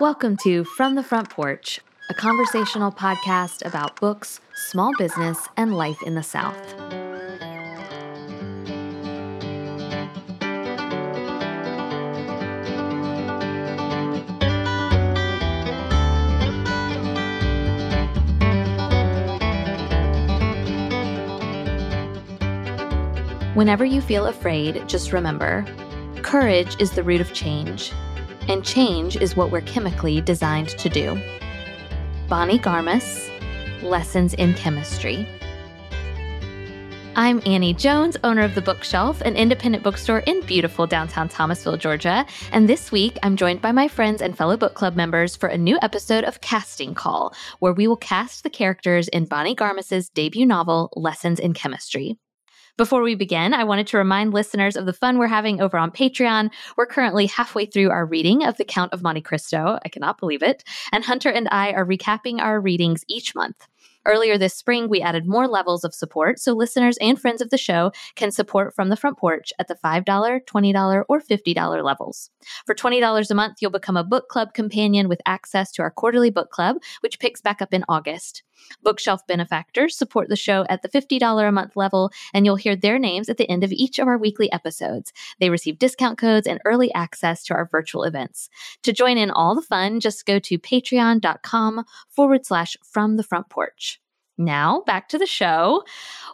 Welcome to From the Front Porch, a conversational podcast about books, small business, and life in the South. Whenever you feel afraid, just remember courage is the root of change, and change is what we're chemically designed to do. Bonnie Garmus, Lessons in Chemistry. I'm Annie Jones, owner of The Bookshelf, an independent bookstore in beautiful downtown Thomasville, Georgia. And this week, I'm joined by my friends and fellow book club members for a new episode of Casting Call, where we will cast the characters in Bonnie Garmus's debut novel, Lessons in Chemistry. Before we begin, I wanted to remind listeners of the fun we're having over on Patreon. We're currently halfway through our reading of The Count of Monte Cristo. I cannot believe it. And Hunter and I are recapping our readings each month. Earlier this spring, we added more levels of support so listeners and friends of the show can support from the front porch at the $5, $20, or $50 levels. For $20 a month, you'll become a book club companion with access to our quarterly book club, which picks back up in August. Bookshelf benefactors support the show at the $50 a month level, and you'll hear their names at the end of each of our weekly episodes. They receive discount codes and early access to our virtual events. To join in all the fun, just go to patreon.com forward slash from the front porch. Now, back to the show.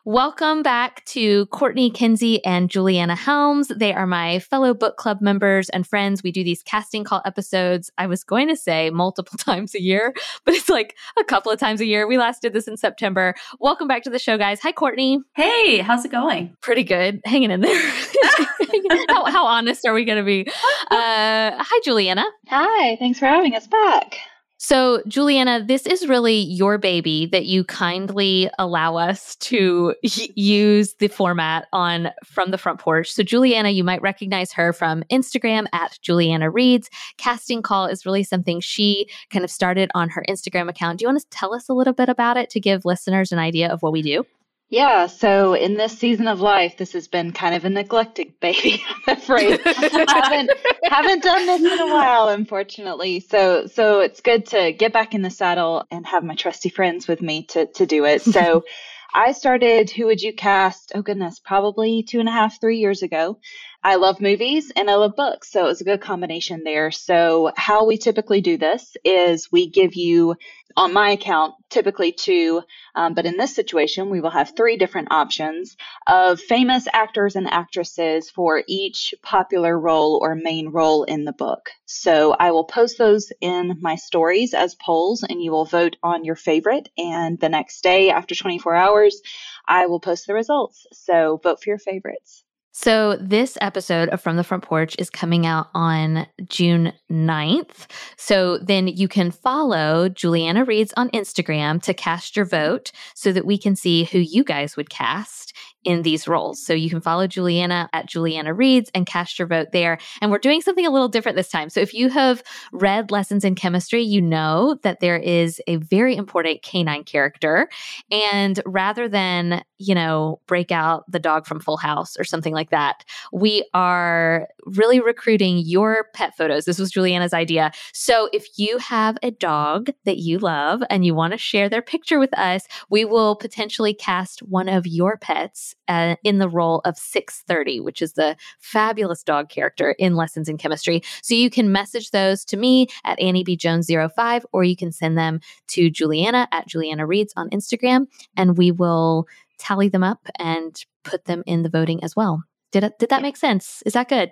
Welcome back to Courtney Kinsey and Juliana Helms. They are my fellow book club members and friends. We do these casting call episodes. I was going to say multiple times a year, but it's like a couple of times a year. We last did this in September. Welcome back to the show, guys. Hi, Courtney. Hey, how's it going? Pretty good. Hanging in there. how, how, honest are we going to be? Uh, hi, Juliana. Hi. Thanks for having us back. So, Juliana, this is really your baby that you kindly allow us to use the format on from the front porch. So, Juliana, you might recognize her from Instagram at Juliana Reads. Casting Call is really something she kind of started on her Instagram account. Do you want to tell us a little bit about it to give listeners an idea of what we do? Yeah, so in this season of life, this has been kind of a neglected baby, I'm afraid. haven't haven't done this in a while, unfortunately. So so it's good to get back in the saddle and have my trusty friends with me to to do it. So I started Who Would You Cast? Oh goodness, probably two and a half, three years ago. I love movies and I love books. So it was a good combination there. So, how we typically do this is we give you, on my account, typically two, um, but in this situation, we will have three different options of famous actors and actresses for each popular role or main role in the book. So, I will post those in my stories as polls and you will vote on your favorite. And the next day, after 24 hours, I will post the results. So, vote for your favorites. So, this episode of From the Front Porch is coming out on June 9th. So, then you can follow Juliana Reads on Instagram to cast your vote so that we can see who you guys would cast in these roles. So you can follow Juliana at Juliana Reads and cast your vote there. And we're doing something a little different this time. So if you have read Lessons in Chemistry, you know that there is a very important canine character. And rather than, you know, break out the dog from Full House or something like that, we are really recruiting your pet photos. This was Juliana's idea. So if you have a dog that you love and you want to share their picture with us, we will potentially cast one of your pets uh, in the role of 630, which is the fabulous dog character in Lessons in Chemistry. So you can message those to me at Annie B. Jones05, or you can send them to Juliana at Juliana Reads on Instagram, and we will tally them up and put them in the voting as well. Did it, did that make sense? Is that good?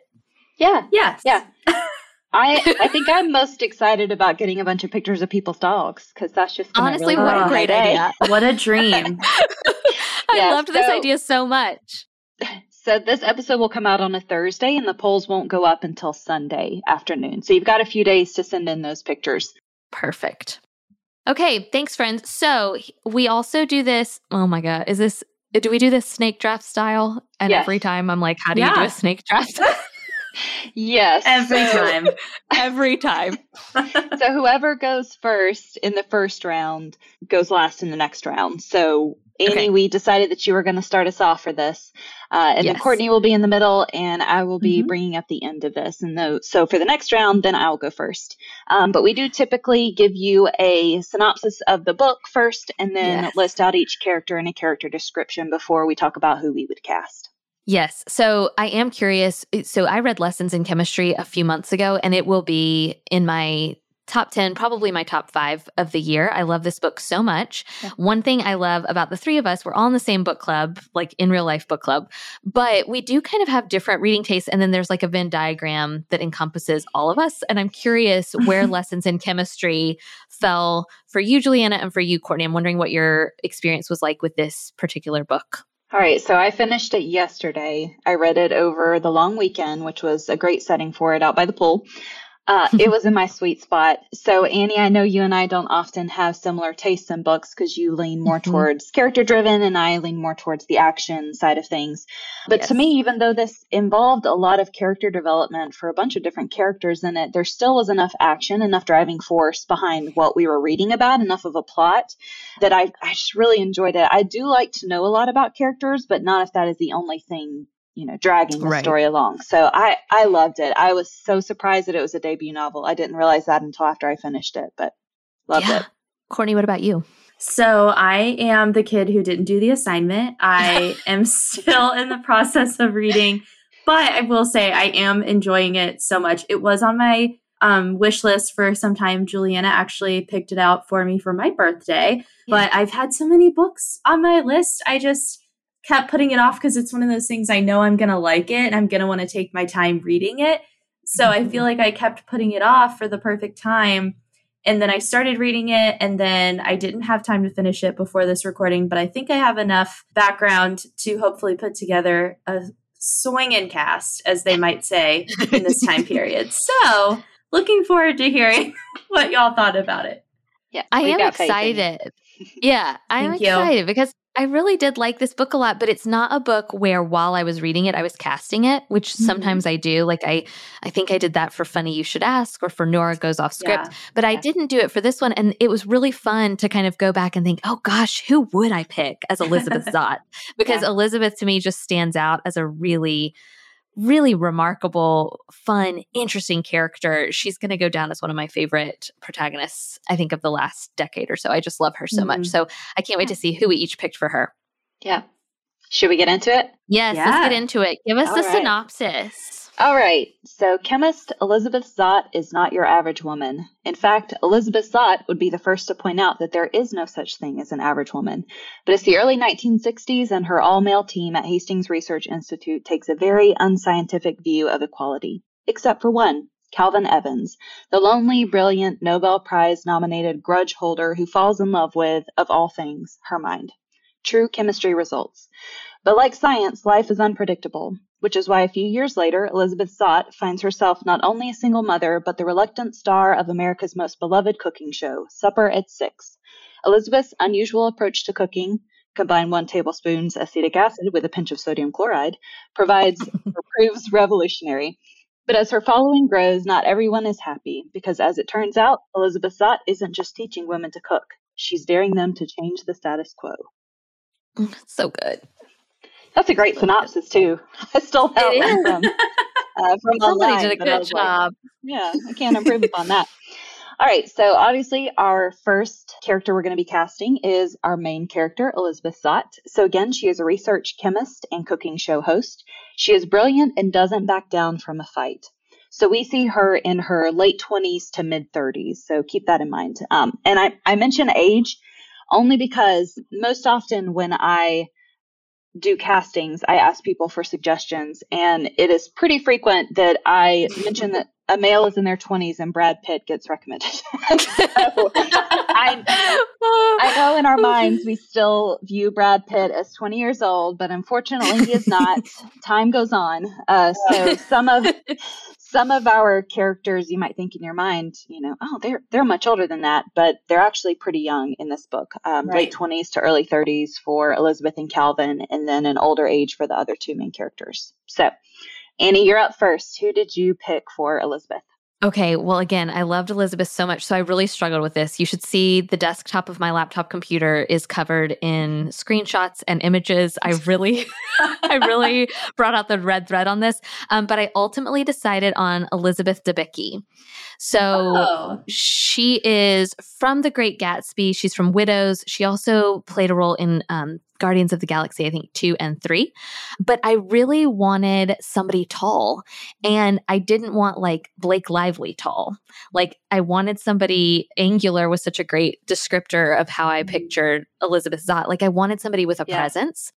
Yeah. Yes. Yeah. I I think I'm most excited about getting a bunch of pictures of people's dogs because that's just honestly really what a great idea. What a dream! I yeah, loved so, this idea so much. So this episode will come out on a Thursday, and the polls won't go up until Sunday afternoon. So you've got a few days to send in those pictures. Perfect. Okay, thanks, friends. So we also do this. Oh my god, is this? Do we do this snake draft style? And yes. every time I'm like, how do yeah. you do a snake draft? Yes. Every so, time. every time. so whoever goes first in the first round goes last in the next round. So Annie, Okay. we decided that you were going to start us off for this. Uh, and then Courtney will be in the middle, and I will be Mhm. bringing up the end of this. And though, so for the next round, then I'll go first. Um, but we do typically give you a synopsis of the book first, and then Yes. list out each character and a character description before we talk about who we would cast. Yes. So I am curious. Eh, so I read Lessons in Chemistry a few months ago, and it will be in my top 10, probably my top five of the year. I love this book so much. Yeah. One thing I love about the three of us, we're all in the same book club, like in real life book club, but we do kind of have different reading tastes. And then there's like a Venn diagram that encompasses all of us. And I'm curious where Lessons in Chemistry fell for you, Juliana, and for you, Courtney. I'm wondering what your experience was like with this particular book. All right, so I finished it yesterday. I read it over the long weekend, which was a great setting for it out by the pool. Uh, it was in my sweet spot. So, Annie, I know you and I don't often have similar tastes in books because you lean more Mhm. towards character driven and I lean more towards the action side of things. But to me, even though this involved a lot of character development for a bunch of different characters in it, there still was enough action, enough driving force behind what we were reading about, enough of a plot that I, I just really enjoyed it. I do like to know a lot about characters, but not if that is the only thing, you know, dragging the Right. story along. So I, I loved it. I was so surprised that it was a debut novel. I didn't realize that until after I finished it, but loved Yeah. it. Courtney, what about you? So I am the kid who didn't do the assignment. I am still in the process of reading, but I will say I am enjoying it so much. It was on my um, wish list for some time. Juliana actually picked it out for me for my birthday, but I've had so many books on my list. I just kept putting it off because it's one of those things I know I'm going to like it and I'm going to want to take my time reading it. So I feel like I kept putting it off for the perfect time. And then I started reading it, and then I didn't have time to finish it before this recording, but I think I have enough background to hopefully put together a swinging cast, as they might say, in this time period. So, looking forward to hearing what y'all thought about it. Yeah, I we've am got faith in you. excited. Yeah, I'm excited because I really did like this book a lot, but it's not a book where while I was reading it, I was casting it, which Mhm. sometimes I do. Like I I think I did that for Funny You Should Ask or for Nora Goes Off Script, Yeah. but I didn't do it for this one. And it was really fun to kind of go back and think, oh gosh, who would I pick as Elizabeth Zott? Because Yeah. Elizabeth to me just stands out as a really really remarkable, fun, interesting character. She's going to go down as one of my favorite protagonists, I think, of the last decade or so. I just love her so much. Mhm. So I can't wait to see who we each picked for her. Yeah. Should we get into it? Yes, let's get into it. Give us All the right. synopsis. All right. So, chemist Elizabeth Zott is not your average woman. In fact, Elizabeth Zott would be the first to point out that there is no such thing as an average woman. But it's the early 1960s, and her all male team at Hastings Research Institute takes a very unscientific view of equality, except for one. Calvin Evans, the lonely, brilliant Nobel Prize nominated grudge holder who falls in love with, of all things, her mind. True chemistry results. But like science, life is unpredictable, which is why a few years later, Elizabeth Zott finds herself not only a single mother, but the reluctant star of America's most beloved cooking show, Supper at Six. Elizabeth's unusual approach to cooking, combine one tablespoon's acetic acid with a pinch of sodium chloride, provides or proves revolutionary. But as her following grows, not everyone is happy, because as it turns out, Elizabeth Zott isn't just teaching women to cook, she's daring them to change the status quo. Mm, So good. That's a great synopsis too. I still have from, uh, from Somebody online, did a good was like, job. yeah, I can't improve upon that. All right, so obviously our first character we're going to be casting is our main character, Elizabeth Zott. So again, she is a research chemist and cooking show host. She is brilliant and doesn't back down from a fight. So we see her in her late 20s to mid 30s. So keep that in mind. Um, and I, I mention age only because most often when I do castings, I ask people for suggestions, and it is pretty frequent that I mention that a male is in their 20s and Brad Pitt gets recommended. so I, I know in our minds we still view Brad Pitt as 20 years old, but unfortunately he is not. Time goes on. Uh, so some of some of our characters you might think in your mind, you know, oh, they're they're much older than that, but they're actually pretty young in this book. Um, Late 20s to early 30s for Elizabeth and Calvin, and then an older age for the other two main characters. So, Annie, you're up first. Who did you pick for Elizabeth? Okay, well, again, I loved Elizabeth so much. So I really struggled with this. You should see the desktop of my laptop computer is covered in screenshots and images. I really, I really brought out the red thread on this. Um, but I ultimately decided on Elizabeth Debicki. So oh. she is from The Great Gatsby. She's from Widows. She also played a role in um, Guardians of the Galaxy, I think two and three. But I really wanted somebody tall. And I didn't want like Blake Lively tall. Like I wanted somebody angular was such a great descriptor of how I mm-hmm. pictured Elizabeth Zott. Like I wanted somebody with a yeah. presence.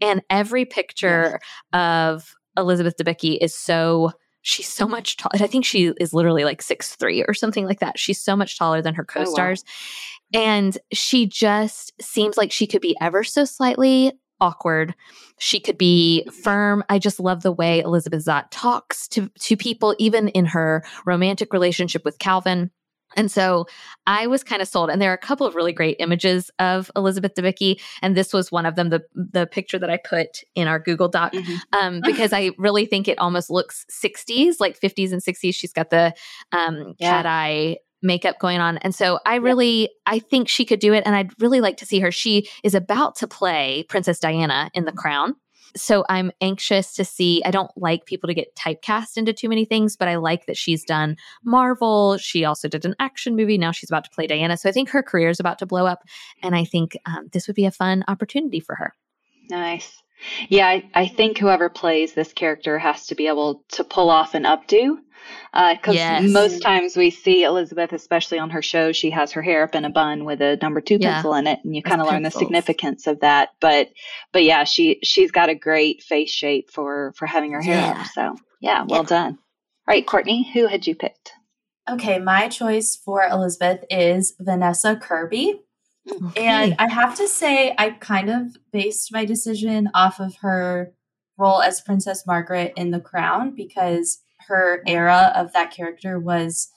And every picture yes. of Elizabeth Debicki is so she's so much taller. I think she is literally like six three or something like that. She's so much taller than her co-stars. Oh, wow. And she just seems like she could be ever so slightly awkward. She could be firm. I just love the way Elizabeth Zott talks to to people, even in her romantic relationship with Calvin. And so I was kind of sold. And there are a couple of really great images of Elizabeth Debicki. And this was one of them, the the picture that I put in our Google Doc, mm-hmm. um, because I really think it almost looks 60s, like 50s and 60s. She's got the um, yeah. cat eye makeup going on. And so I really yeah. I think she could do it and I'd really like to see her. She is about to play Princess Diana in The Crown so I'm anxious to see. I don't like people to get typecast into too many things, but I like that she's done Marvel. She also did an action movie. Now she's about to play Diana. So I think her career is about to blow up. And I think um, this would be a fun opportunity for her. Nice. Yeah, I, I think whoever plays this character has to be able to pull off an updo because uh, yes. most times we see Elizabeth, especially on her show, she has her hair up in a bun with a number two yeah. pencil in it, and you kind of learn the significance of that. But but yeah, she she's got a great face shape for for having her hair yeah. up. So yeah, well yeah. done. All right, Courtney, who had you picked? Okay, my choice for Elizabeth is Vanessa Kirby. Okay. And I have to say, I kind of based my decision off of her role as Princess Margaret in The Crown because her era of that character was,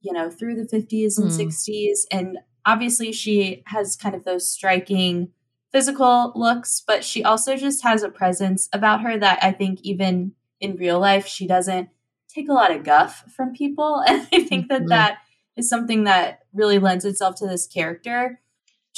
you know, through the 50s and mm. 60s. And obviously, she has kind of those striking physical looks, but she also just has a presence about her that I think even in real life, she doesn't take a lot of guff from people. And I think that mm-hmm. that is something that really lends itself to this character.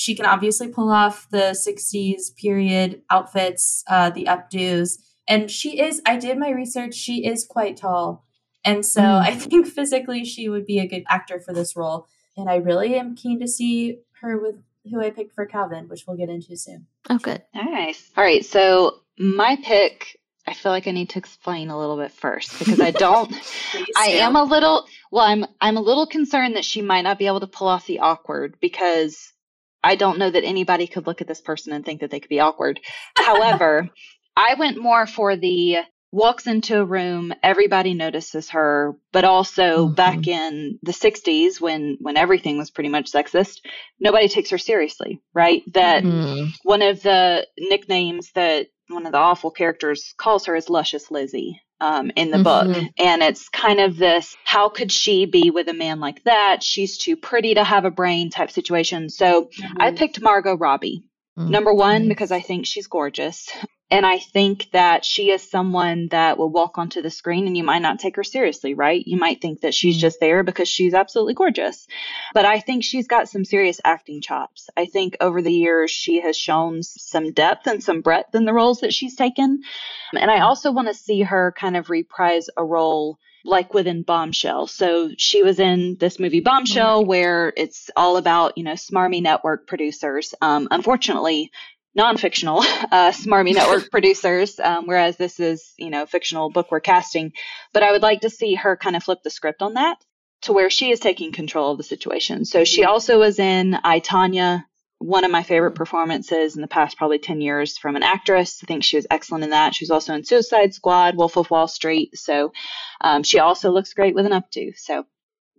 She can obviously pull off the 60s period outfits, uh, the updos. And she is i did my research she is quite tall. And so mm. i think physically she would be a good actor for this role. And i really am keen to see her with who i picked for calvin which we'll get into soon. Oh good. Nice. All right so my pick I feel like I need to explain a little bit first because I don't I am a little well I'm I'm a little concerned that she might not be able to pull off the awkward because I don't know that anybody could look at this person and think that they could be awkward. However, I went more for the walks into a room, everybody notices her, but also mm-hmm. back in the 60s when when everything was pretty much sexist, nobody takes her seriously, right? That mm-hmm. one of the nicknames that one of the awful characters calls her is Luscious Lizzie. Um, in the mm-hmm. book. And it's kind of this how could she be with a man like that? She's too pretty to have a brain type situation. So I mm-hmm. picked Margot Robbie. Number one, mm-hmm. because I think she's gorgeous. And I think that she is someone that will walk onto the screen and you might not take her seriously, right? You might think that she's mm-hmm. just there because she's absolutely gorgeous. But I think she's got some serious acting chops. I think over the years she has shown some depth and some breadth in the roles that she's taken. And I also want to see her kind of reprise a role like within Bombshell. So she was in this movie Bombshell, where it's all about, you know, smarmy network producers. Um, unfortunately, non-fictional uh, smarmy network producers um, whereas this is you know fictional book we're casting. But i would like to see her kind of flip the script on that to where she is taking control of the situation. So she also was in i Tonya, one of my favorite performances in the past probably 10 years from an actress. I think she was excellent in that. She was also in suicide squad wolf of wall street. So um, she also looks great with an updo. So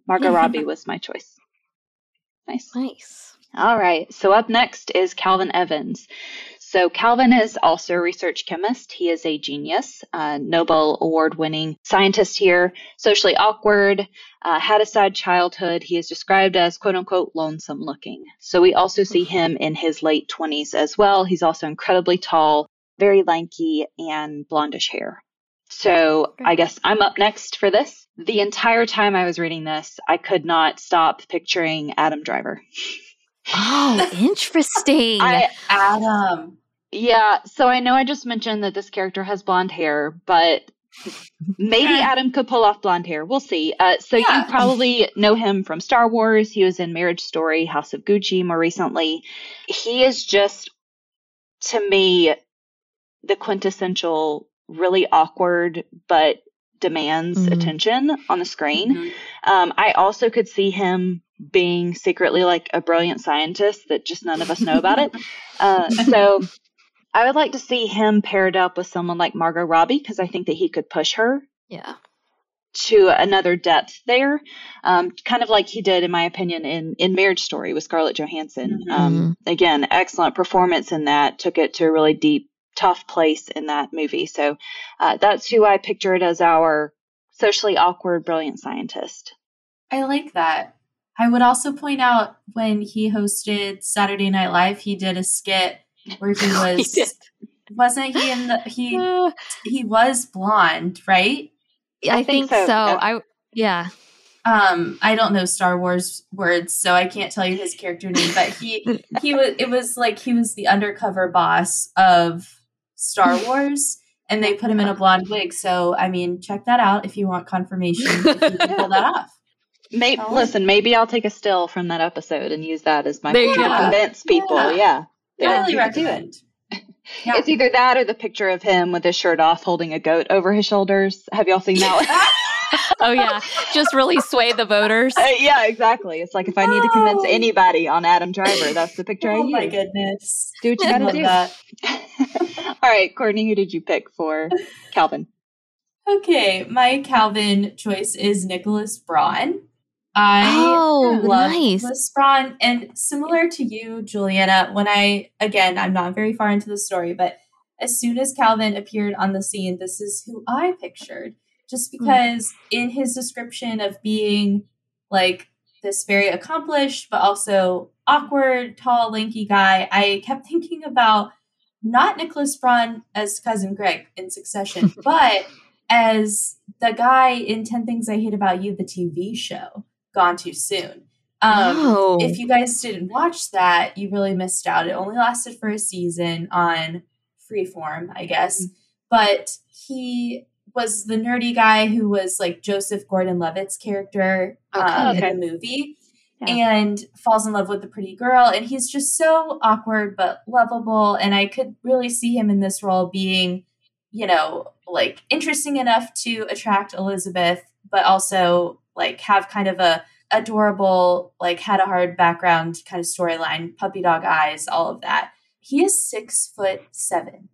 margot robbie was my choice. Nice. Nice all right, so up next is Calvin Evans. So, Calvin is also a research chemist. He is a genius, uh, Nobel Award winning scientist here, socially awkward, uh, had a sad childhood. He is described as quote unquote lonesome looking. So, we also see him in his late 20s as well. He's also incredibly tall, very lanky, and blondish hair. So I guess I'm up next for this. The entire time I was reading this, I could not stop picturing Adam Driver. Oh, interesting. I, Adam. yeah, so I know I just mentioned that this character has blonde hair, but maybe Adam could pull off blonde hair. We'll see. Uh, so Yeah. you probably know him from Star Wars. He was in Marriage Story, House of Gucci more recently. He is just, to me, the quintessential, really awkward, but demands Mhm. attention on the screen. Mhm. Um, I also could see him being secretly like a brilliant scientist that just none of us know about it. Uh, so I would like to see him paired up with someone like Margot Robbie because I think that he could push her yeah. to another depth there, um, kind of like he did, in my opinion, in in Marriage Story with Scarlett Johansson. Mhm. Um, again, excellent performance in that. Took it to a really deep, tough place in that movie. So uh, that's who I pictured as our socially awkward, brilliant scientist. I like that. I would also point out when he hosted Saturday Night Live, he did a skit where he was He did. wasn't he in the he Uh, he was blonde, right? I, I think, think so. so, yeah. I yeah. Um, I don't know Star Wars words, so I can't tell you his character name, but he he was it was like he was the undercover boss of Star Wars. And they put him in a blonde wig. So, I mean, check that out if you want confirmation if you can pull that off. Maybe Oh. listen, maybe I'll take a still from that episode and use that as my There you picture to convince people. Yeah. Yeah. Yeah, Highly you could do it. Yeah. It's either that or the picture of him with his shirt off holding a goat over his shoulders. Have y'all seen that? Oh yeah. Just really sway the voters. Uh, yeah, exactly. It's like if I need to convince anybody on Adam Driver, that's the picture Oh I use. Oh my goodness. Do what you gotta do. that. All right, Courtney, who did you pick for Calvin? Okay, my Calvin choice is Nicholas Braun. I Oh, love nice. Nicholas Braun, and similar to you, Juliana. When I again, I'm not very far into the story, but as soon as Calvin appeared on the scene, this is who I pictured. Just Hmm. because in his description of being like this very accomplished but also awkward, tall, lanky guy, I kept thinking about not Nicholas Braun as cousin Greg in Succession, but as the guy in 10 Things I Hate About You, the TV show, Gone Too Soon. Um, oh. If you guys didn't watch that, you really missed out. It only lasted for a season on Freeform, I guess. But he was the nerdy guy who was like Joseph Gordon Levitt's character um, Okay. in the movie Yeah. and falls in love with the pretty girl. And he's just so awkward but lovable. And I could really see him in this role being, you know, like interesting enough to attract Elizabeth, but also like have kind of a adorable, like had a hard background kind of storyline, puppy dog eyes, all of that. He is six foot seven,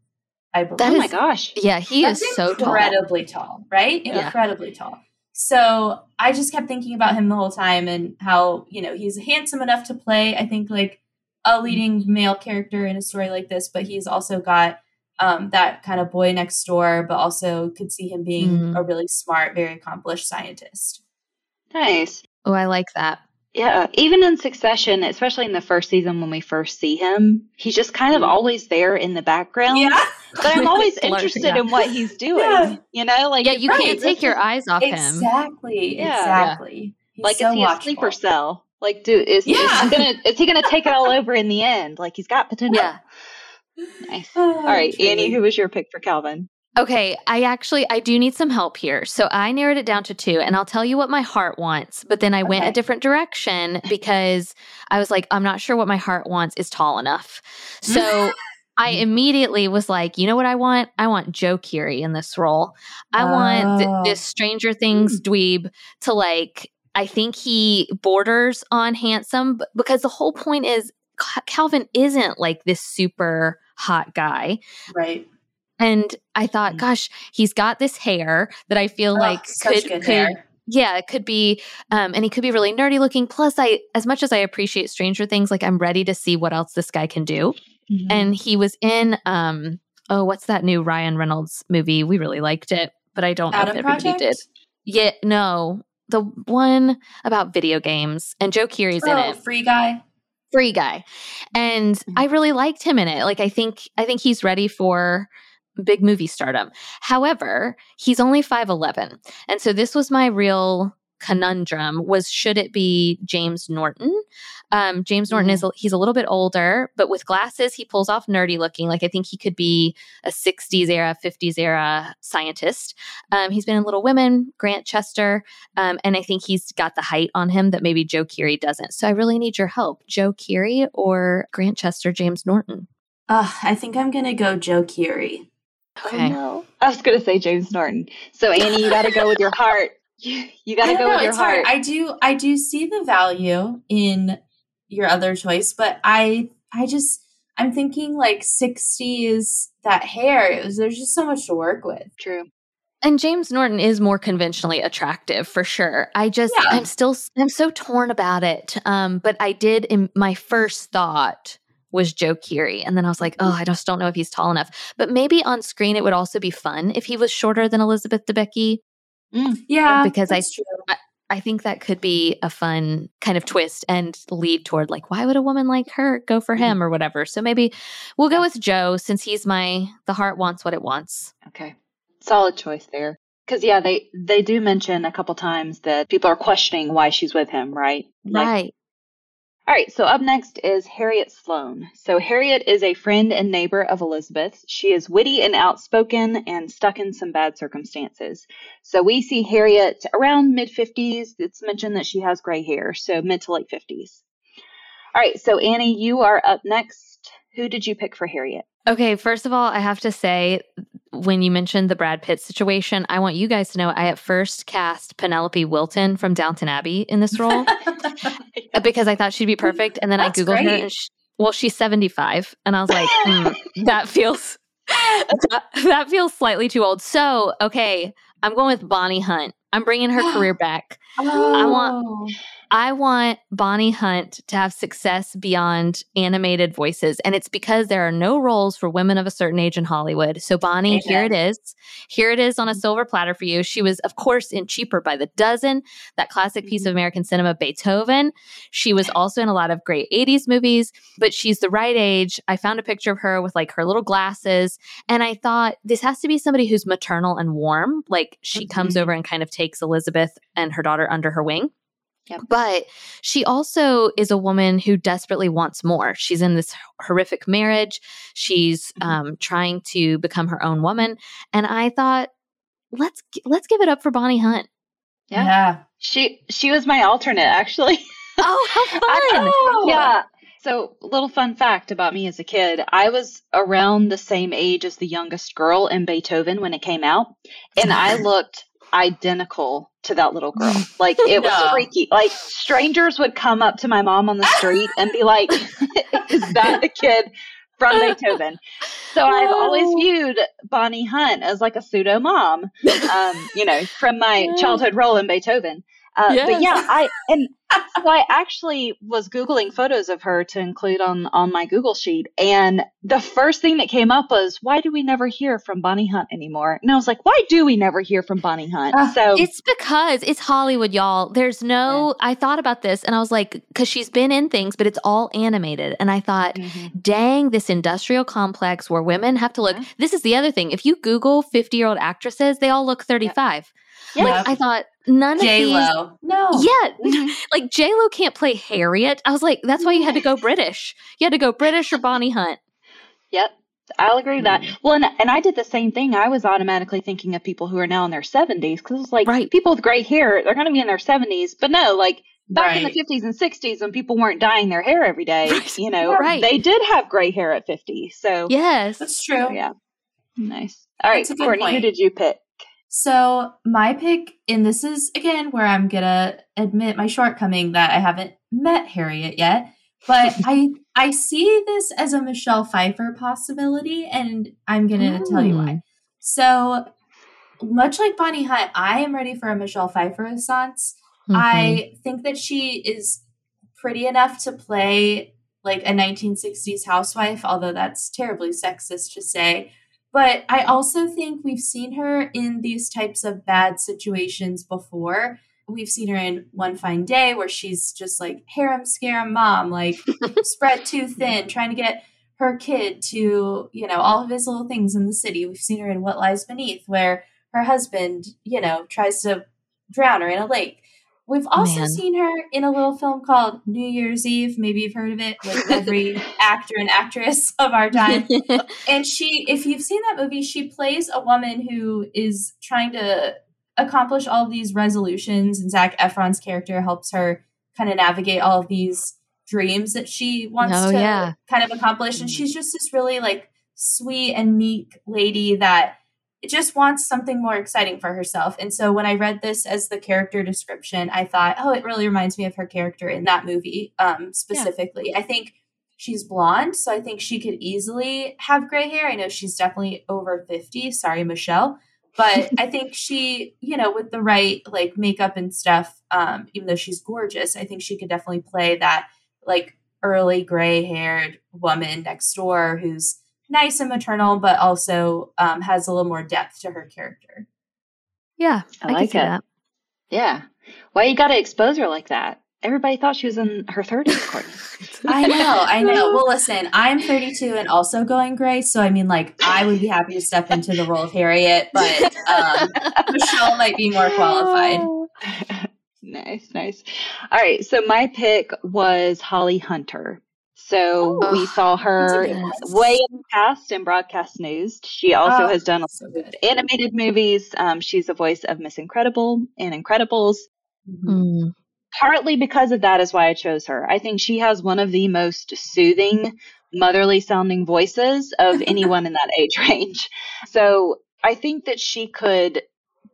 I believe. That oh my is- gosh. yeah, he That's is so tall. incredibly tall, right? Yeah. Incredibly tall. So I just kept thinking about him the whole time and how, you know, he's handsome enough to play, I think, like a leading male character in a story like this, but he's also got um, that kind of boy next door, but also could see him being Mhm. a really smart, very accomplished scientist. Nice. Oh, I like that. Yeah, even in Succession, especially in the first season when we first see him, he's just kind of Mhm. always there in the background. Yeah. But I'm always Learning, interested yeah. in what he's doing. Yeah. You know, like Yeah, you Right, can't take your eyes off him. Exactly. Yeah. Exactly. He's like so is he a sleeper cell? Like, do is, is Yeah. he gonna is he gonna take it all over in the end? Like he's got potential. Yeah. Nice. Oh, All right, truly. Annie, who was your pick for Calvin? Okay, I actually I do need some help here. So I narrowed it down to two and I'll tell you what my heart wants, but then I went a different direction because I was like I'm not sure what my heart wants is tall enough. So I immediately was like, you know what I want? I want Joe Keery in this role. I want th- Oh. this Stranger Things hmm. dweeb to like I think he borders on handsome because the whole point is Calvin isn't like this super hot guy. Right. And I thought, Mm. gosh, he's got this hair that I feel Oh, like could, good could hair. yeah, it could be, um, and he could be really nerdy looking. Plus, I, as much as I appreciate Stranger Things, like I'm ready to see what else this guy can do. Mhm. And he was in, um, oh, what's that new Ryan Reynolds movie? We really liked it, but I don't know Adam if everybody Project? did. Yeah, no, the one about video games, and Joe Keery's in Oh, it free guy. free guy and Mhm. i really liked him in it like i think i think he's ready for big movie stardom. However, he's only 5'11. And so this was my real conundrum was should it be James Norton? Um, James Norton is a, he's a little bit older, but with glasses, he pulls off nerdy looking. Like I think he could be a 60s era, 50s era scientist. Um, he's been in Little Women, Grantchester, um, and I think he's got the height on him that maybe Joe Keery doesn't. So I really need your help, Joe Keery or Grantchester, James Norton. Uh, I think I'm gonna go Joe Keery. Okay. Oh, no. I was going to say James Norton. So Annie, you got to go with your heart. You, you got to go know, with your it's heart. hard. I do I do see the value in your other choice, but I I just I'm thinking like 60s that hair. It was, there's just so much to work with. True. And James Norton is more conventionally attractive for sure. I just Yeah. I'm still I'm so torn about it. Um, but I did in my first thought was Joe Keery. And then I was like, oh, I just don't know if he's tall enough. But maybe on screen it would also be fun if he was shorter than Elizabeth Debicki. Mm, yeah, Because I- that's true. I think that could be a fun kind of twist and lead toward like, why would a woman like her go for mm. him or whatever? So maybe we'll go with Joe since he's my the heart wants what it wants. Okay. Solid choice there. Because yeah, they they do mention a couple times that people are questioning why she's with him, right? Like, right. All right, so up next is Harriet Sloan. So Harriet is a friend and neighbor of Elizabeth. She is witty and outspoken and stuck in some bad circumstances. So we see Harriet around mid 50s. It's mentioned that she has gray hair, so mid to late 50s. All right, so Annie, you are up next. Who did you pick for Harriet? Okay, first of all, I have to say, when you mentioned the Brad Pitt situation, I want you guys to know I at first cast Penelope Wilton from Downton Abbey in this role because I thought she'd be perfect. And then That's I Googled her and she, well, she's 75. And I was like, hmm, that feels that, that feels slightly too old. So, okay, I'm going with Bonnie Hunt. I'm bringing her career back. I want- I want Bonnie Hunt to have success beyond animated voices. And it's because there are no roles for women of a certain age in Hollywood. So, Bonnie, here it is. Here it is on a silver platter for you. She was, of course, in Cheaper by the Dozen, that classic piece of American cinema, Beethoven. She was also in a lot of great 80s movies, but she's the right age. I found a picture of her with like her little glasses. And I thought this has to be somebody who's maternal and warm. Like she comes Mhm. over and kind of takes Elizabeth and her daughter under her wing. Yep. But she also is a woman who desperately wants more. She's in this horrific marriage. She's Mhm. um, trying to become her own woman, and I thought, let's let's give it up for Bonnie Hunt. Yeah. Yeah. She she was my alternate actually. Oh, how fun! Yeah. So, little fun fact about me as a kid I was around the same age as the youngest girl in Beethoven when it came out, and I looked identical to that little girl. Like, it was No. freaky. Like, strangers would come up to my mom on the street and be like, Is that the kid from Beethoven? So, I've always viewed Bonnie Hunt as like a pseudo mom, um, you know, from my childhood role in Beethoven. Uh, Yes. But yeah, I and so I actually was googling photos of her to include on on my Google sheet, and the first thing that came up was, "Why do we never hear from Bonnie Hunt anymore?" And I was like, "Why do we never hear from Bonnie Hunt?" Ah, so It's because it's Hollywood, y'all. There's no. I thought about this, and I was like, because she's been in things, but it's all animated, and I thought. Mhm. dang, this industrial complex where women have to look. Yeah. This is the other thing. If you Google 50 year old actresses, they all look 35. yeah, Like, I thought none of J these. Lo. No. Yeah, Mhm. like J Lo can't play Harriet. I was like, that's why you had to go British. You had to go British or Bonnie Hunt. yep. I'll agree with that. Well, and, and I did the same thing. I was automatically thinking of people who are now in their 70s because it was like Right. people with gray hair, they're going to be in their 70s. But no, like back in the 50s and 60s when people weren't dyeing their hair every day, Right. you know, Right. they did have gray hair at 50. So, Yes. That's true. so, yeah. Nice. All right, That's a good Courtney, who did you pick? So my pick, and this is again where I'm gonna admit my shortcoming that I haven't met Harriet yet, but I I see this as a Michelle Pfeiffer possibility, and I'm gonna tell you why. So much like Bonnie Hunt, I am ready for a Michelle Pfeiffer renaissance. Mhm. I think that she is pretty enough to play like a 1960s housewife, although that's terribly sexist to say. But I also think we've seen her in these types of bad situations before. We've seen her in One Fine Day where she's just like harem scarum mom, like spread too thin, trying to get her kid to, you know, all of his little things in the city. We've seen her in What Lies Beneath, where her husband, you know, tries to drown her in a lake. We've oh, also Man. seen her in a little film called New Year's Eve. Maybe you've heard of it with every actor and actress of our time. and she, if you've seen that movie, she plays a woman who is trying to accomplish all of these resolutions, and Zac Efron's character helps her kind of navigate all of these dreams that she wants oh, to yeah. kind of accomplish. And she's just this really like sweet and meek lady that just wants something more exciting for herself. And so when I read this as the character description, I thought, oh, it really reminds me of her character in that movie um, specifically. Yeah. I think she's blonde, so I think she could easily have gray hair. I know she's definitely over 50. Sorry, Michelle. But I think she, you know, with the right like makeup and stuff, um, even though she's gorgeous, I think she could definitely play that like early gray haired woman next door who's nice and maternal, but also um, has a little more depth to her character. Yeah, I, I like it. That. Yeah. Why you got to expose her like that? Everybody thought she was in her 30s, I know, I know. Well, listen, I'm 32 and also going gray. So, I mean, like, I would be happy to step into the role of Harriet, but um, Michelle might be more qualified. nice, nice. All right. So, my pick was Holly Hunter. So oh, we saw her way in the past in broadcast news. She also oh, has done so animated movies. Um, she's the voice of Miss Incredible and Incredibles. Mm. Partly because of that is why I chose her. I think she has one of the most soothing, motherly sounding voices of anyone in that age range. So I think that she could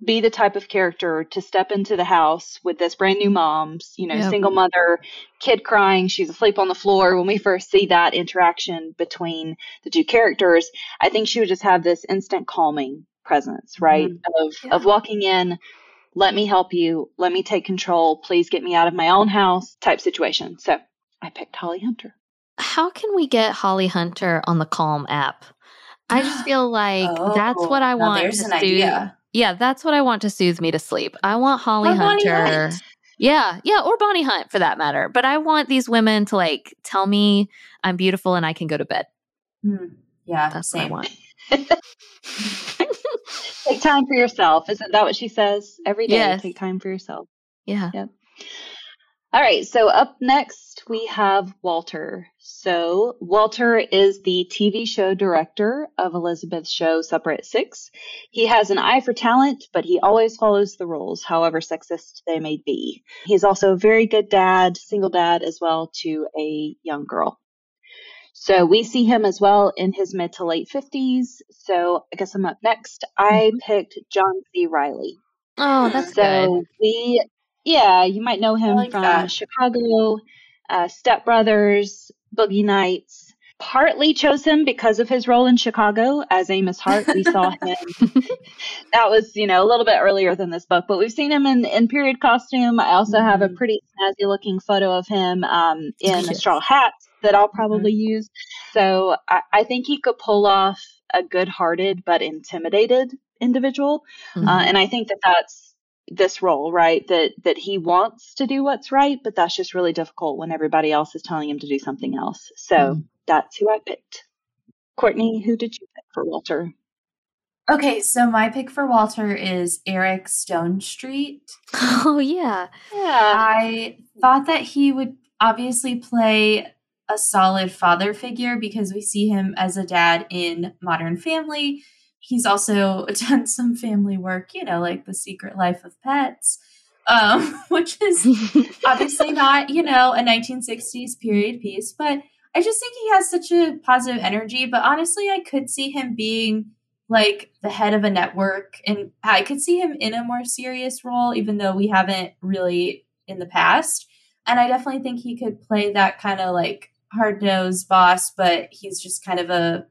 be the type of character to step into the house with this brand new mom's, you know, yep. single mother, kid crying, she's asleep on the floor. When we first see that interaction between the two characters, I think she would just have this instant calming presence, right? Mm-hmm. Of yeah. of walking in, let me help you, let me take control, please get me out of my own house type situation. So I picked Holly Hunter. How can we get Holly Hunter on the Calm app? I just feel like oh, that's what I want to do. Idea. Yeah, that's what I want to soothe me to sleep. I want Holly or Hunter. Yeah, yeah, or Bonnie Hunt for that matter. But I want these women to like tell me I'm beautiful and I can go to bed. Mm, yeah, that's same. what I want. take time for yourself. Isn't that what she says every day? Yes. Take time for yourself. Yeah. Yep. All right, so up next we have Walter. So, Walter is the TV show director of Elizabeth's show Supper at Six. He has an eye for talent, but he always follows the rules, however sexist they may be. He's also a very good dad, single dad as well, to a young girl. So, we see him as well in his mid to late 50s. So, I guess I'm up next. I mm-hmm. picked John C. Reilly. Oh, that's so good. we yeah, you might know him like from that. Chicago, uh, Step Brothers, Boogie Nights. Partly chose him because of his role in Chicago as Amos Hart. We saw him. that was, you know, a little bit earlier than this book, but we've seen him in, in period costume. I also mm-hmm. have a mm-hmm. pretty snazzy looking photo of him um, in yes. a straw hat that I'll probably mm-hmm. use. So I, I, think he could pull off a good hearted but intimidated individual. Mm-hmm. Uh, and I think that that's this role, right? That that he wants to do what's right, but that's just really difficult when everybody else is telling him to do something else. So mm. that's who I picked. Courtney, who did you pick for Walter? Okay, so my pick for Walter is Eric Stonestreet. Oh yeah. Yeah. I thought that he would obviously play a solid father figure because we see him as a dad in Modern Family he's also done some family work, you know, like The Secret Life of Pets, um, which is obviously not, you know, a 1960s period piece, but I just think he has such a positive energy. But honestly, I could see him being like the head of a network, and I could see him in a more serious role, even though we haven't really in the past. And I definitely think he could play that kind of like hard nosed boss, but he's just kind of a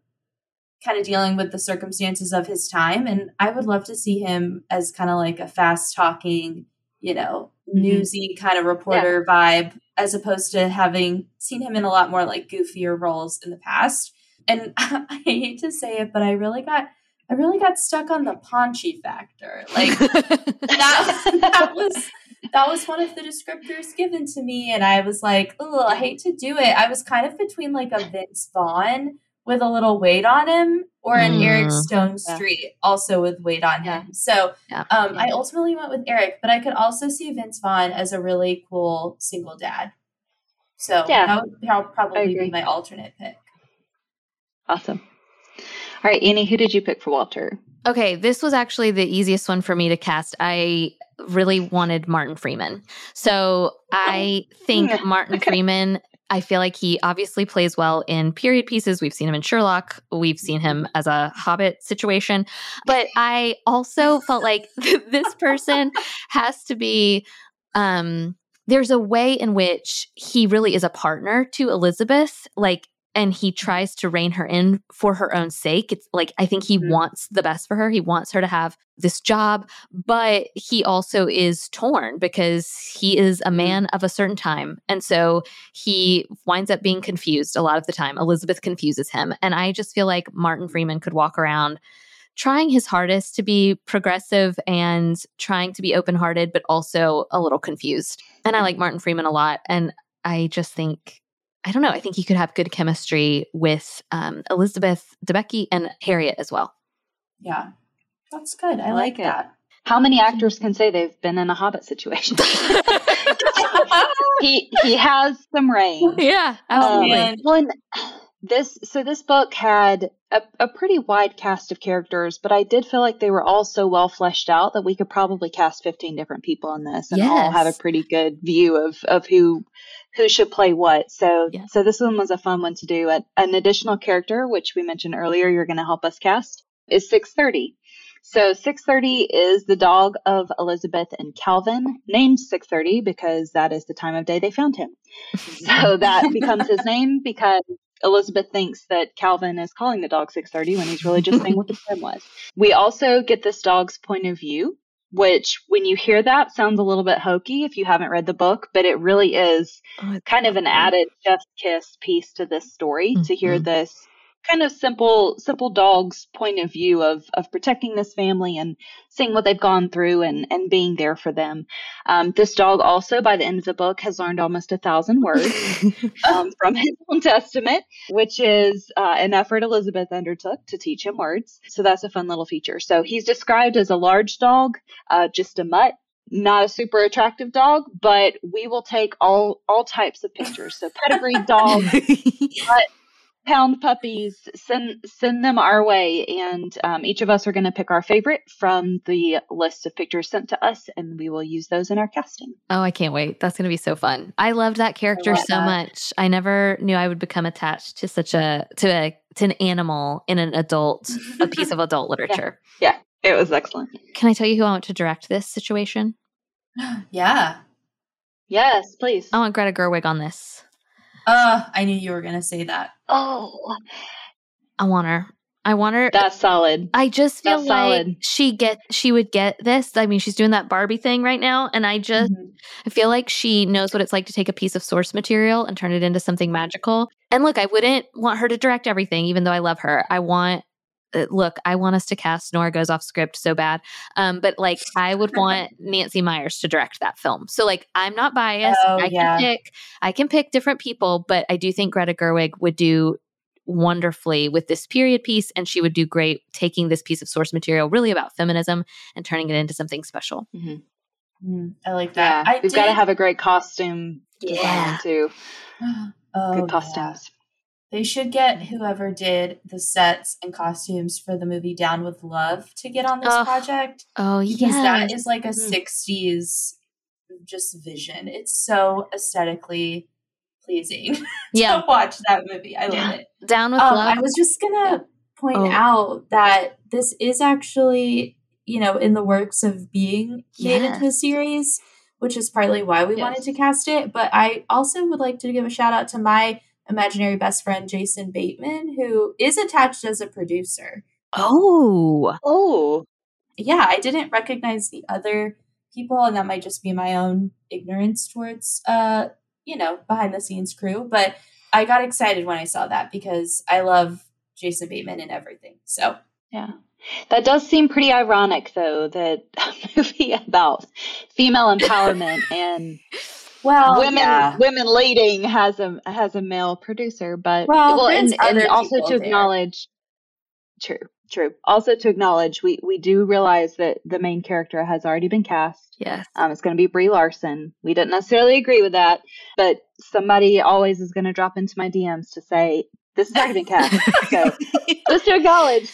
kind of dealing with the circumstances of his time. And I would love to see him as kind of like a fast talking, you know, mm-hmm. newsy kind of reporter yeah. vibe, as opposed to having seen him in a lot more like goofier roles in the past. And I hate to say it, but I really got I really got stuck on the paunchy factor. Like that that was that was one of the descriptors given to me and I was like, oh, I hate to do it. I was kind of between like a Vince Vaughn with a little weight on him, or an Mm. Eric Stone Yeah. Street also with weight on Yeah. him. So Yeah. um, I ultimately went with Eric, but I could also see Vince Vaughn as a really cool single dad. So Yeah. that would probably be my alternate pick. Awesome. All right, Annie, who did you pick for Walter? Okay, this was actually the easiest one for me to cast. I really wanted Martin Freeman. So I think Martin okay. Freeman, I feel like he obviously plays well in period pieces. We've seen him in Sherlock, we've seen him as a Hobbit situation. But I also felt like this person has to be. Um, there's a way in which he really is a partner to Elizabeth. Like, and he tries to rein her in for her own sake. It's like I think he Mhm. wants the best for her. He wants her to have this job, but he also is torn because he is a man of a certain time. And so he winds up being confused a lot of the time. Elizabeth confuses him. And I just feel like Martin Freeman could walk around trying his hardest to be progressive and trying to be open hearted, but also a little confused. And I like Martin Freeman a lot. And I just think I don't know. I think he could have good chemistry with um, Elizabeth Debicki and Harriet as well. Yeah, that's good. I, I like, like that. How many actors can say they've been in a Hobbit situation? he he has some range. yeah, Oh, absolutely. man. Well, this so this book had a, a pretty wide cast of characters, but I did feel like they were all so well fleshed out that we could probably cast fifteen different people in this and all have a pretty good view of of who who should play what. So Yeah. so this one was a fun one to do. An, additional character, which we mentioned earlier, you're going to help us cast, is six thirty. So 630 is the dog of Elizabeth and Calvin, named 630 because that is the time of day they found him. So that becomes his name because Elizabeth thinks that Calvin is calling the dog 630 when he's really just saying what the time was. We also get this dog's point of view, which when you hear that sounds a little bit hokey if you haven't read the book, but it really is Oh, kind of an added chef's kiss piece to this story mm-hmm. to hear this kind of simple simple dog's point of view of of protecting this family and seeing what they've gone through and and being there for them. Um, this dog also by the end of the book has learned almost a thousand words um, from his own testament which is uh, an effort elizabeth undertook to teach him words. So that's a fun little feature. So he's described as a large dog uh, just a mutt not a super attractive dog, but we will take all all types of pictures. So pedigreed dogs, pound puppies, send send them our way, and um, each of us are going to pick our favorite from the list of pictures sent to us, and we will use those in our casting. Oh, I can't wait. That's going to be so fun. I loved that character so that. much. I never knew I would become attached to such a to a to an animal in an adult a piece of adult literature. Yeah, it was excellent. Can I tell you who I want to direct this situation? yeah. Yes, please. I want Greta Gerwig on this. Uh, I knew you were gonna say that. Oh, I want her. I want her. that's solid. I just feel That's like solid. she get she would get this. I mean, she's doing that Barbie thing right now, and I just Mhm. I feel like she knows what it's like to take a piece of source material and turn it into something magical. And look, I wouldn't want her to direct everything, even though I love her. I want look, I want us to cast Nora goes off script so bad. Um, but like I would want Nancy Meyers to direct that film. So like I'm not biased. Oh, I yeah. can pick I can pick different people, but I do think Greta Gerwig would do wonderfully with this period piece and she would do great taking this piece of source material really about feminism and turning it into something special. Mhm. Mm, I like Yeah, that. I we've got to have a great costume Yeah. design too. Oh, Good yeah. They should get whoever did the sets and costumes for the movie Down with Love to get on this Ugh, project Oh because yeah. that is like a Mm. 60s just vision. It's so aesthetically pleasing Yeah. to watch that movie. I love Yeah. it. Down with Um, love. I was just gonna Yeah. point Oh. out that this is actually, you know, in the works of being made into a series, which is partly why we wanted to cast it. But I also would like to give a shout out to my imaginary best friend, Jason Bateman, who is attached as a producer. oh. Oh, Yeah, I didn't recognize the other people, and that might just be my own ignorance towards, uh, you know, behind the scenes crew. But I got excited when I saw that because I love Jason Bateman and everything. So yeah. That does seem pretty ironic, though, that a movie about female empowerment and Well, women yeah. women leading has a has a male producer, but Well, and, and also to there. acknowledge true, true. Also to acknowledge we we do realize that the main character has already been cast. Yes. Um, it's going to be Brie Larson. We didn't necessarily agree with that, but somebody always is going to drop into my DMs to say this has already been cast. so just to acknowledge,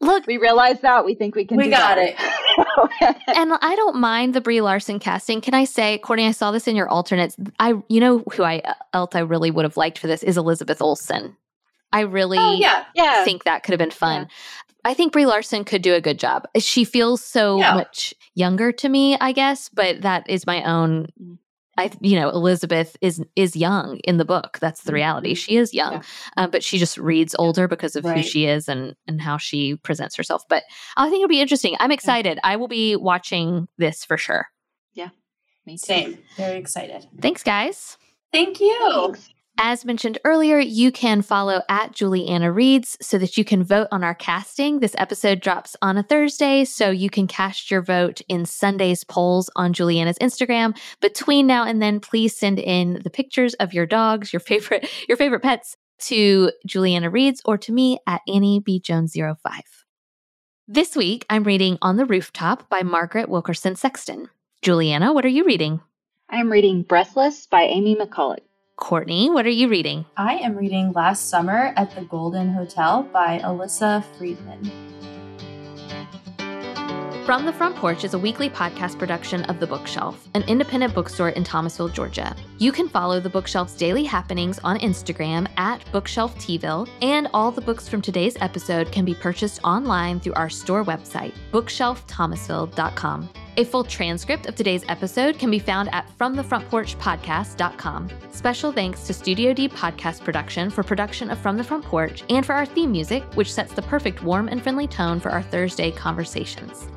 Look, we realize that we think we can. We do got better. and I don't mind the Brie Larson casting. Can I say, Courtney, I saw this in your alternates. I, you know, who I else I really would have liked for this is Elizabeth Olsen. I really Oh, yeah. yeah, think that could have been fun. I think Brie Larson could do a good job. She feels so Yeah. much younger to me, I guess, but that is my own. Mm. I, you know, Elizabeth is is young in the book. That's the reality. She is young, Yeah. um, but she just reads older because of who she is and and how she presents herself. But I think it'll be interesting. I'm excited. I will be watching this for sure. Yeah, me too. Same. Very excited. Thanks, guys. Thank you. Thanks. As mentioned earlier, you can follow at Juliana Reads so that you can vote on our casting. This episode drops on a Thursday, so you can cast your vote in Sunday's polls on Juliana's Instagram. Between now and then, please send in the pictures of your dogs, your favorite, your favorite pets to Juliana Reads or to me at Annie B. Jones 05. This week, I'm reading On the Rooftop by Margaret Wilkerson Sexton. Juliana, what are you reading? I am reading Breathless by Amy McCulloch. Courtney, what are you reading? I am reading Last Summer at the Golden Hotel by Elyssa Friedland. From the Front Porch is a weekly podcast production of The Bookshelf, an independent bookstore in Thomasville, Georgia. You can follow The Bookshelf's daily happenings on Instagram at Bookshelf Tville, and all the books from today's episode can be purchased online through our store website, bookshelfthomasville.com. A full transcript of today's episode can be found at FromTheFrontPorchPodcast.com. Special thanks to Studio D Podcast Production for production of From the Front Porch and for our theme music, which sets the perfect warm and friendly tone for our Thursday conversations.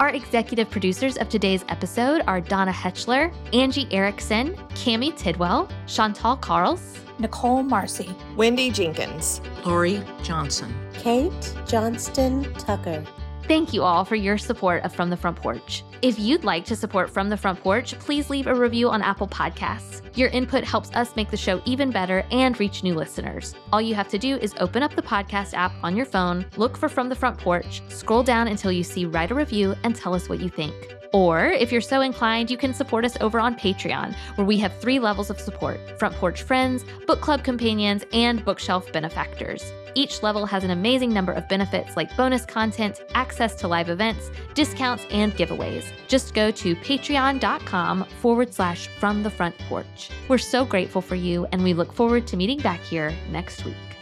Our executive producers of today's episode are Donna Hetchler, Angie Erickson, Cami Tidwell, Chantal Carls, Nicole Marcy, Wendy Jenkins. Lori Johnson. Kate Johnston Tucker. Thank you all for your support of From the Front Porch. If you'd like to support From the Front Porch, please leave a review on Apple Podcasts. Your input helps us make the show even better and reach new listeners. All you have to do is open up the podcast app on your phone, look for From the Front Porch, scroll down until you see Write a Review, and tell us what you think. Or, if you're so inclined, you can support us over on Patreon, where we have three levels of support Front Porch Friends, Book Club Companions, and Bookshelf Benefactors. Each level has an amazing number of benefits like bonus content, access to live events, discounts, and giveaways. Just go to patreon.com forward slash from the front porch. We're so grateful for you, and we look forward to meeting back here next week.